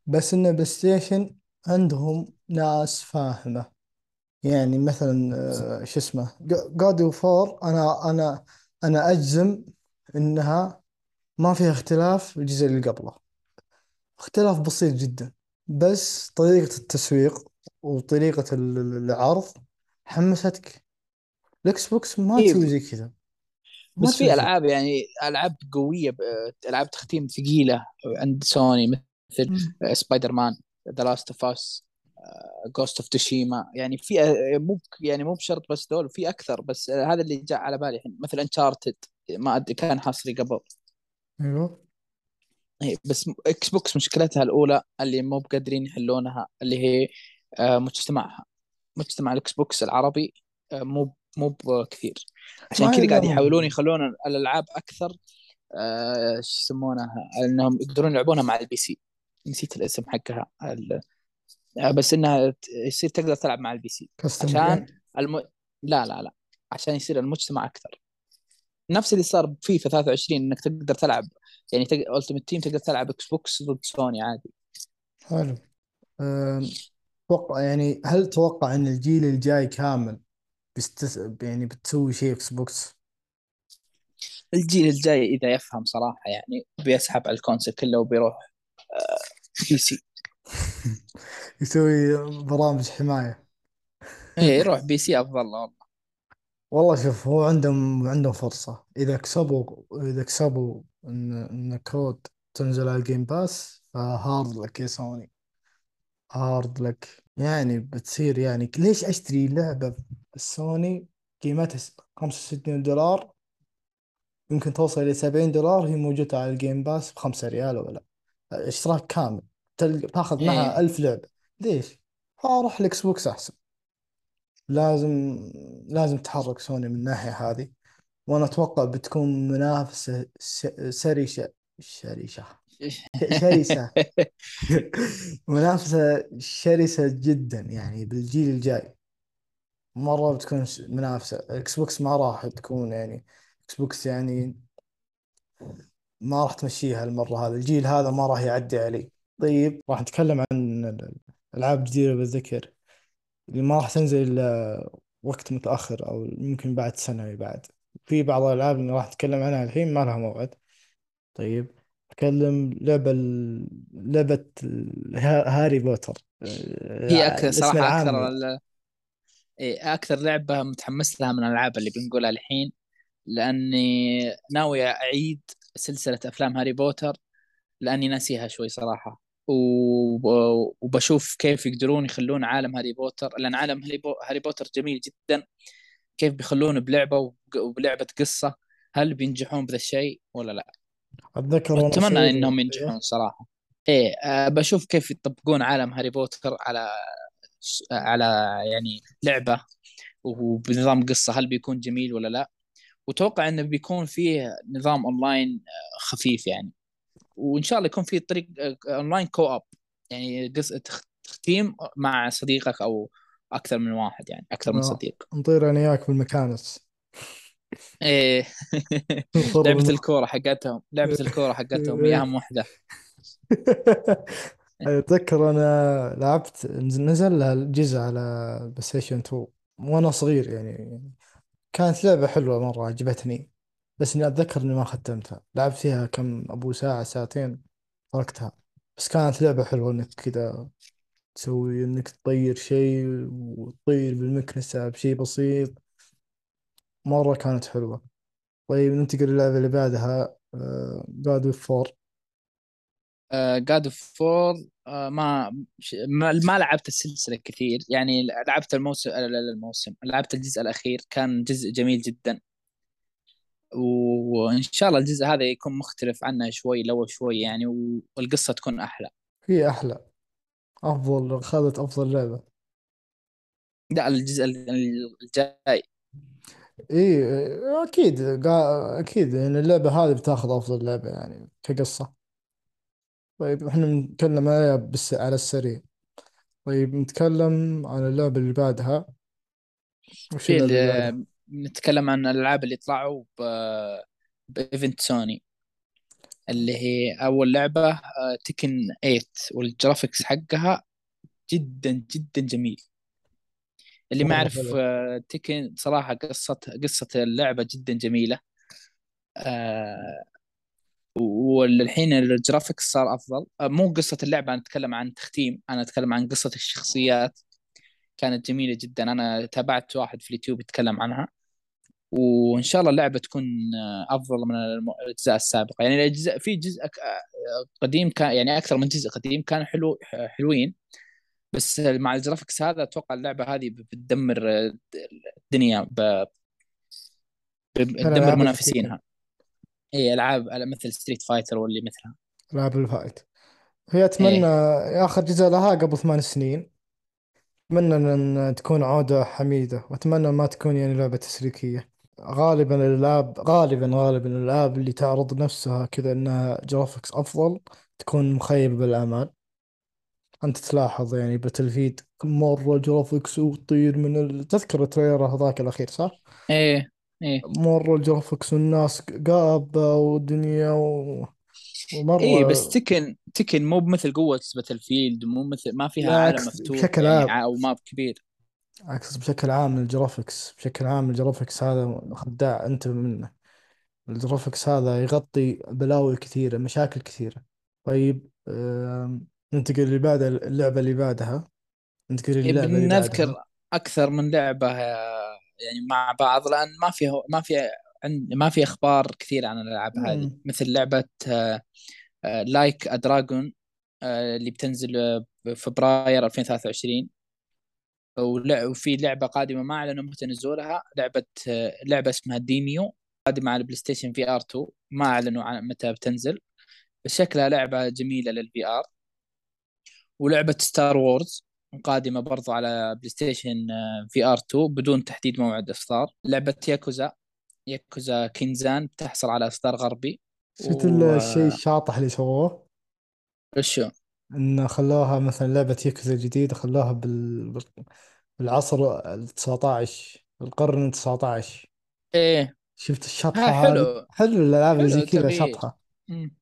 بس إن بلاي ستيشن عندهم ناس فاهمة. يعني مثلا آه، شو اسمه God of War أنا أنا أنا أجزم إنها ما فيها اختلاف الجزء اللي قبله. اختلاف بسيط جدا. بس طريقة التسويق وطريقة ال- ال- العرض حمستك. الإكس بوكس ما إيه تسوي زي كذا. بس في ألعاب يعني ألعاب قوية ألعاب تختيم ثقيلة عند سوني مثل. سبايدر مان The Last of Us، Ghost of Tsushima يعني في آه، مو يعني مو بشرط بس دول في أكثر بس آه، هذا اللي جاء على بالي الحين. مثل Uncharted ما أدري كان حصري قبل. أيوه. إيه، بس إكس بوكس مشكلتها الأولى اللي مو بقادرين يحلونها اللي هي آه، مجتمعها. مجتمع الإكس بوكس العربي مو مو بكثير عشان كذا قاعد يحاولون يخلون الألعاب أكثر آه، شو يسمونها إنهم يقدرون يلعبونها مع ال PC نسيت الاسم حقها ال- آه، بس إنها يصير تقدر تلعب مع ال PC عشان الم... لا لا لا. عشان يصير المجتمع أكثر. نفس اللي صار بفيفا 23 إنك تقدر تلعب يعني ال Ultimate Team تقدر تلعب إكس بوكس ضد سوني عادي. حلو. أم، توقع يعني هل تتوقع إن الجيل الجاي كامل بيستس... يعني بتسوي شيء إكس بوكس الجيل الجاي إذا يفهم صراحة يعني بيسحب على ال console كله وبيروح PC يسوي برامج حماية. إيه يروح PC أفضل له والله. والله شوف هو عندهم عندهم فرصة. إذا كسبوا إذا كسبوا إن إن COD تنزل على ال Game Pass ف hard luck يا سوني. hard luck. يعني بتصير يعني ليش أشتري لعبة السوني قيمتها 65 دولار يمكن توصل إلى 70 دولار هي موجودة على ال game pass بخمسة ريال ولا اشتراك كامل. تلقى تاخذ معها إيه ألف لعبة. ليش؟ فأروح الإكس بوكس أحسن. لازم لازم تحرك سوني من الناحية هذه. وأنا أتوقع بتكون منافسة س- سرشة شرسة ش- شرسة منافسة شرسة جدا يعني بالجيل الجاي. مرة بتكون ش- منافسة. إكس بوكس ما راح تكون يعني إكس بوكس يعني ما راح تمشيها المرة هذا الجيل هذا ما راح يعدي عليه طيب راح نتكلم عن الألعاب الجديدة بالذكر. اللي ما راح تنزل إلا وقت متأخر أو يمكن بعد سنة بعد. في بعض الألعاب اللي راح نتكلم عنها الحين ما لها موعد. طيب أتكلم لعبة لعبة ها- هاري بوتر. هي آه، أكثر الاسم صراحة أكثر ال- أكثر لعبة متحمس لها من الألعاب اللي بنقولها الحين لأني ناوي أعيد سلسلة أفلام هاري بوتر لأني ناسيها شوي صراحة. وبشوف كيف يقدرون يخلون عالم هاري بوتر لأن عالم هاري بو- هاري بوتر جميل جدا. كيف بيخلونه بلعبة وبلعبة قصة هل بينجحون بذا الشيء ولا لا؟ واتمنى صغير إنهم ينجحون إيه صراحة. إيه بشوف كيف يطبقون عالم هاري بوتر على على يعني لعبة وبنظام قصة هل بيكون جميل ولا لا؟ وتوقع إنه بيكون فيه نظام اونلاين آه، خفيف يعني. وإن شاء الله يكون فيه طريق online co-op يعني قص تخ- تختيم مع صديقك أو أكثر من واحد يعني أكثر من آه، صديق. نطير أنا وياك بالمكانس إيه. المخ الكورة حقتهم لعبة الكورة حقتهم هي اهم واحدة أتذكر أنا لعبت نزل لها الجزء على بلاي ستيشن 2 وأنا صغير يعني كانت لعبة حلوة مرة عجبتني. بس إني أتذكر إني ما ختمتها. لعبت فيها كم أبو ساعة ساعتين تركتها. بس كانت لعبة حلوة إنك كذا تسوي إنك تطير شيء وتطير بالمكنسة بشيء بسيط. مرة كانت حلوة. طيب ننتقل للعبة اللي بعدها جاد اوف فور جاد اوف فور ما ما لعبت السلسلة كثير. يعني لعبت الموسم لا لا الموسم. لعبت الجزء الأخير كان جزء جميل جدا. وإن شاء الله الجزء هذا يكون مختلف عنه شوي لو شوي يعني والقصة تكون أحلى. هي أحلى. أفضل خذت أفضل لعبة. لا الجزء ال- الجاي. إيه أكيد أكيد. يعني اللعبة هذه بتاخذ أفضل لعبة يعني كقصة. طيب إحنا نتكلم عليها بس على السريع. طيب نتكلم عن اللعبة اللي بعدها. وش في اللعبة اللي بعدها؟ ال- نتكلم عن الألعاب اللي طلعوا ب ب event سوني اللي هي أول لعبة آه، Tekken 8 وال graphics حقها جدا جدا جميل. اللي ما مرة يعرف حلو. آه، Tekken صراحة قصة قصة اللعبة جدا جميلة. آه، والحين ال graphics صار أفضل. آه، مو قصة اللعبة أنا أتكلم عن تختيم. أنا أتكلم عن قصة الشخصيات. كانت جميلة جدا. أنا تابعت واحد في اليوتيوب يتكلم عنها. وإن شاء الله اللعبة تكون آه، أفضل من الأجزاء السابقة. يعني الأجزاء في جزء آه، قديم كان يعني أكثر من جزء قديم كانوا حلو حلوين. بس مع ال graphics هذا أتوقع اللعبة هذه بتدمر الدنيا ب- بتدمر منافسينها. هي ألعاب على مثل Street Fighter واللي مثلها. ألعاب ال fight. هي أتمنى إيه آخر جزء لها قبل ثمان سنين. أتمنى ان تكون عودة حميدة. وأتمنى ما تكون يعني لعبة تسليكية غالبا الالعاب غالبا غالبا الألعاب اللي تعرض نفسها كذا إنها graphics أفضل تكون مخيبة بالامال أنت تلاحظ يعني Battlefield مرة graphics وتطير من ال... تذكر ال trailer هذاك الأخير صح؟ إيه إيه. مرة ال graphics والناس قابة ودنيا و... إيه بس ومرة Tekken Tekken مو بمثل قوة Battlefield مو مثل ما فيها لا عالم عكس مفتوح بشكل يعني عام. ع- أو map كبير. عكس بشكل عام ال graphics بشكل عام ال graphics هذا خداع أنت منه. ال graphics هذا يغطي بلاوي كثيرة مشاكل كثيرة. طيب آم، ننتقل اللي بعدها اللعبة اللي بعدها. ننتقل إيه للعبة اللي بعدها. بنذكر أكثر من لعبة آه، يعني مع بعض لأن ما في ما في ما في أخبار كثير عن الألعاب هذه. مثل لعبة Like a Dragon اللي بتنزل آه، بفبراير 2023 ولع- وفي لعبة قادمة ما أعلنوا متى نزولها لعبة آه، لعبة اسمها Demeo قادمة على البلاي ستيشن VR 2 ما أعلنوا عن متى بتنزل. بس شكلها لعبة جميلة لل VR. ولعبة Star Wars قادمة برضو على بلاي ستيشن آه، VR 2 بدون تحديد موعد إصدار لعبة Yakuza Yakuza Kenzan بتحصل على إصدار غربي. شفت الشيء و الشاطح اللي سووه؟ وشو؟ ان خلوها مثلا لعبة يكوزا جديدة خلوها بال... بال- بالعصر ال 19 القرن ال 19 إيه. شفت هذه حلو. حلو الألعاب اللي زي كذا مم.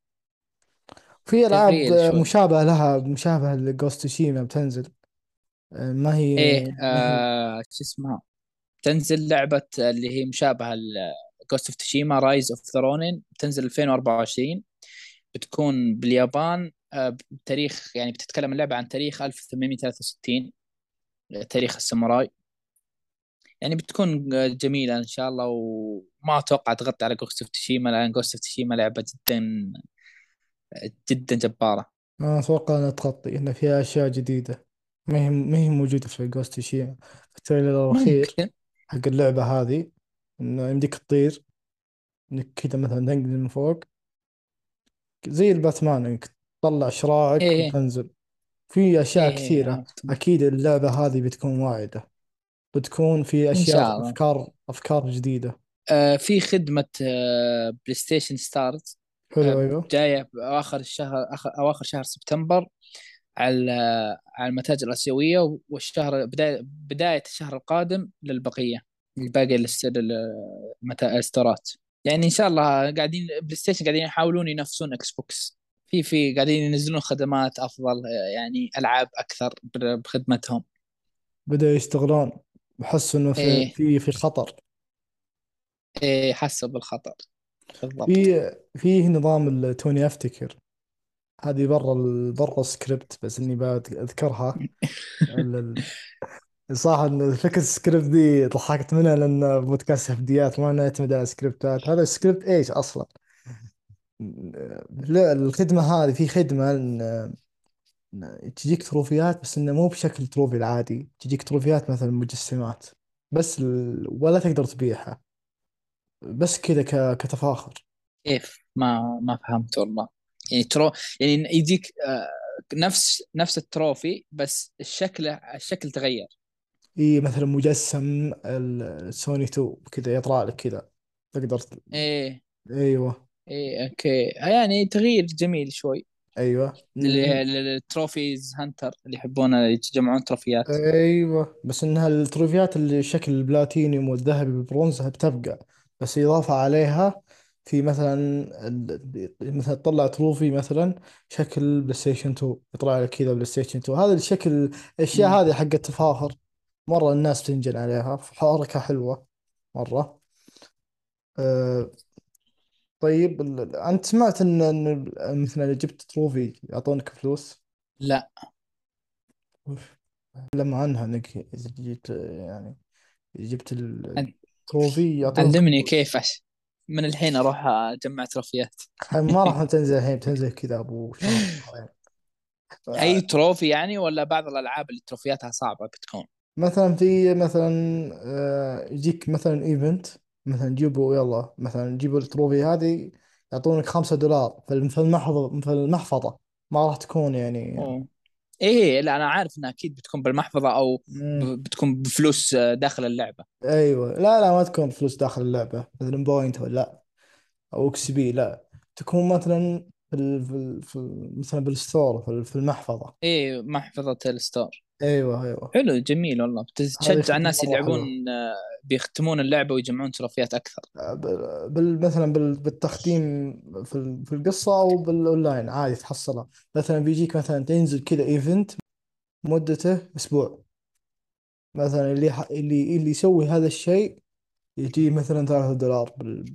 في ألعاب مشابهة لها مشابهة ل Ghost Tsushima بتنزل. ما هي إيه آه شو اسمها؟ تنزل لعبة اللي هي مشابهة ل Ghost of Tsushima Rise of the Ronin بتنزل 2024 بتكون باليابان آه، بتاريخ يعني بتتكلم اللعبة عن تاريخ 1863 تاريخ الساموراي. يعني بتكون جميلة إن شاء الله وما أتوقع تغطي على Ghost of Tsushima لأن Ghost of Tsushima لعبة جدا جدا جبارة. ما أتوقع إنها تغطي ان فيها أشياء جديدة. ما هي ما هي موجودة في Ghost of Tsushima في ال trailer الأخير ممكن. حق اللعبة هذه إنه يمديك تطير إنك كذا مثلا تنقز من فوق. زي الباتمان إنك تطلع شراعك إيه. وتنزل. في أشياء إيه كثيرة. عرفت أكيد اللعبة هذه بتكون واعدة بتكون في إن شاء الله أشياء. افكار أفكار جديدة. آه في خدمة آه PlayStation Stars حلو آه أيوه. جاية بأواخر الشهر آخر أواخر شهر سبتمبر. على على المتاجر الآسيوية والشهر بداية الشهر القادم للبقية الباقي ال storeات. يعني إن شاء الله قاعدين PlayStation قاعدين يحاولون ينافسون Xbox. في في قاعدين ينزلون خدمات أفضل آه، يعني ألعاب أكثر بخدمتهم. بدأوا يشتغلون بحس إنه في إيه. في في خطر. إيه حسوا بالخطر. بالضبط. في في نظام ال- توني أفتكر. هذه برا ال- برا السكريبت بس إني بذكرها ال- صح إن فكرة السكريبت دي ضحكت منها لأن بودكاست إف ما نعتمد على scriptات. هذا السكريبت إيش أصلا؟ لا الخدمة هذه في خدمة إن تجيك trophyات بس إنه مو بشكل trophy العادي. تجيك trophyات مثلا مجسمات بس ال... ولا تقدر تبيعها. بس كذا ك... كتفاخر. كيف ما ما فهمت والله. يعني tro يعني يجيك آه، نفس نفس ال trophy بس الشكل الشكل تغير. إي مثلا مجسم السوني 2 كذا يطلع لك كذا. تقدر. إيه. أيوه. إيه أوكي. يعني تغيير جميل شوي. أيوه. لل- لل trophies hunter اللي يحبون يتجمعون trophyات. أيوه. بس انها ال trophyات اللي شكل البلاتينيوم والذهبي بالبرونز بتبقى. بس إضافة عليها في مثلا ال- مثلا تطلع trophy مثلا شكل PlayStation 2 يطلع لك كذا PlayStation 2 هذا الشكل الأشياء مم. هذه حق التفاخر مرة الناس تنجن عليها. حركة حلوة مرة. أه طيب ال- أنت سمعت إن إن مثلا إذا جبت trophy يعطونك فلوس؟ لا. لما عنها إنك إذا جيت يعني جبت ال trophy يعطونك علمني فلوس كيف أش... من الحين أروح أجمع trophyات. ما راح تنزل الحين بتنزل كذا أبو أي trophy يعني ولا بعض الألعاب اللي trophyاتها صعبة بتكون؟ مثلا في مثلا آه، يجيك مثلا event مثلا جيبوا يلا مثلا جيبوا ال trophy هذه يعطونك خمسة دولار في المحفظة. ما راح تكون يعني أوه. إيه لا أنا عارف انها أكيد بتكون بالمحفظة أو. بتكون بفلوس آه، داخل اللعبة. أيوه. لا لا ما تكون فلوس داخل اللعبة. مثلا point ولا لا أو XP لا. تكون مثلا في مثلا بال store في ال- في المحفظة. إيه محفظة ال store. أيوه أيوه. حلو جميل والله. بتشجع الناس اللي يلعبون آه، بيختمون اللعبة ويجمعون trophyات أكثر. بال بال- مثلا بال بالتختيم في في القصة أو بالأونلاين عادي تحصلها. مثلا بيجيك مثلا تنزل كذا event مدته أسبوع. مثلا اللي ح- اللي اللي يسوي هذا الشيء يجي مثلا ثلاثة دولار بال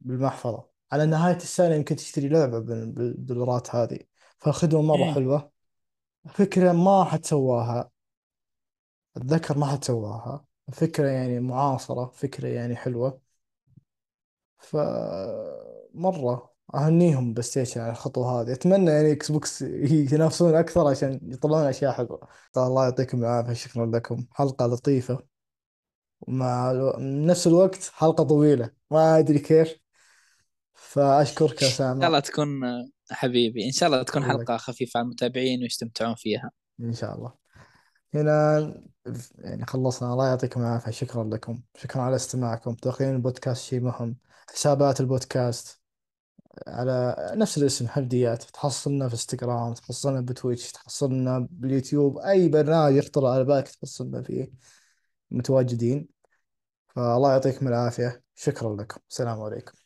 بالمحفظة. على نهاية السنة يمكن تشتري لعبة بال- بالدولارات هذه. فخدمة مرة إيه. حلوة. فكرة ما حد سواها أتذكر ما حد سواها. فكرة يعني معاصرة فكرة يعني حلوة. ف مرة أهنيهم PlayStation على الخطوة هذه. أتمنى يعني Xbox يتنافسون أكثر عشان يطلعون أشياء حلوة. الله يعطيكم العافية. شكرا لكم. حلقة لطيفة. ومع. نفس الوقت حلقة طويلة. ما أدري كيف. فأشكرك يا إن شاء الله تكون حبيبي. إن شاء الله تكون الله حلقة خفيفة على المتابعين ويستمتعون فيها. إن شاء الله. هنا يعني خلصنا. الله يعطيكم العافية. شكرا لكم. شكرا على استماعكم. تقييم البودكاست شيء مهم. حسابات البودكاست. على نفس الاسم حرديات تحصلنا في إنستغرام تحصلنا بتويتش تحصلنا باليوتيوب. أي برنامج يخطر على بالك تحصلنا فيه. متواجدين. فالله يعطيكم العافية. شكرا لكم. السلام عليكم.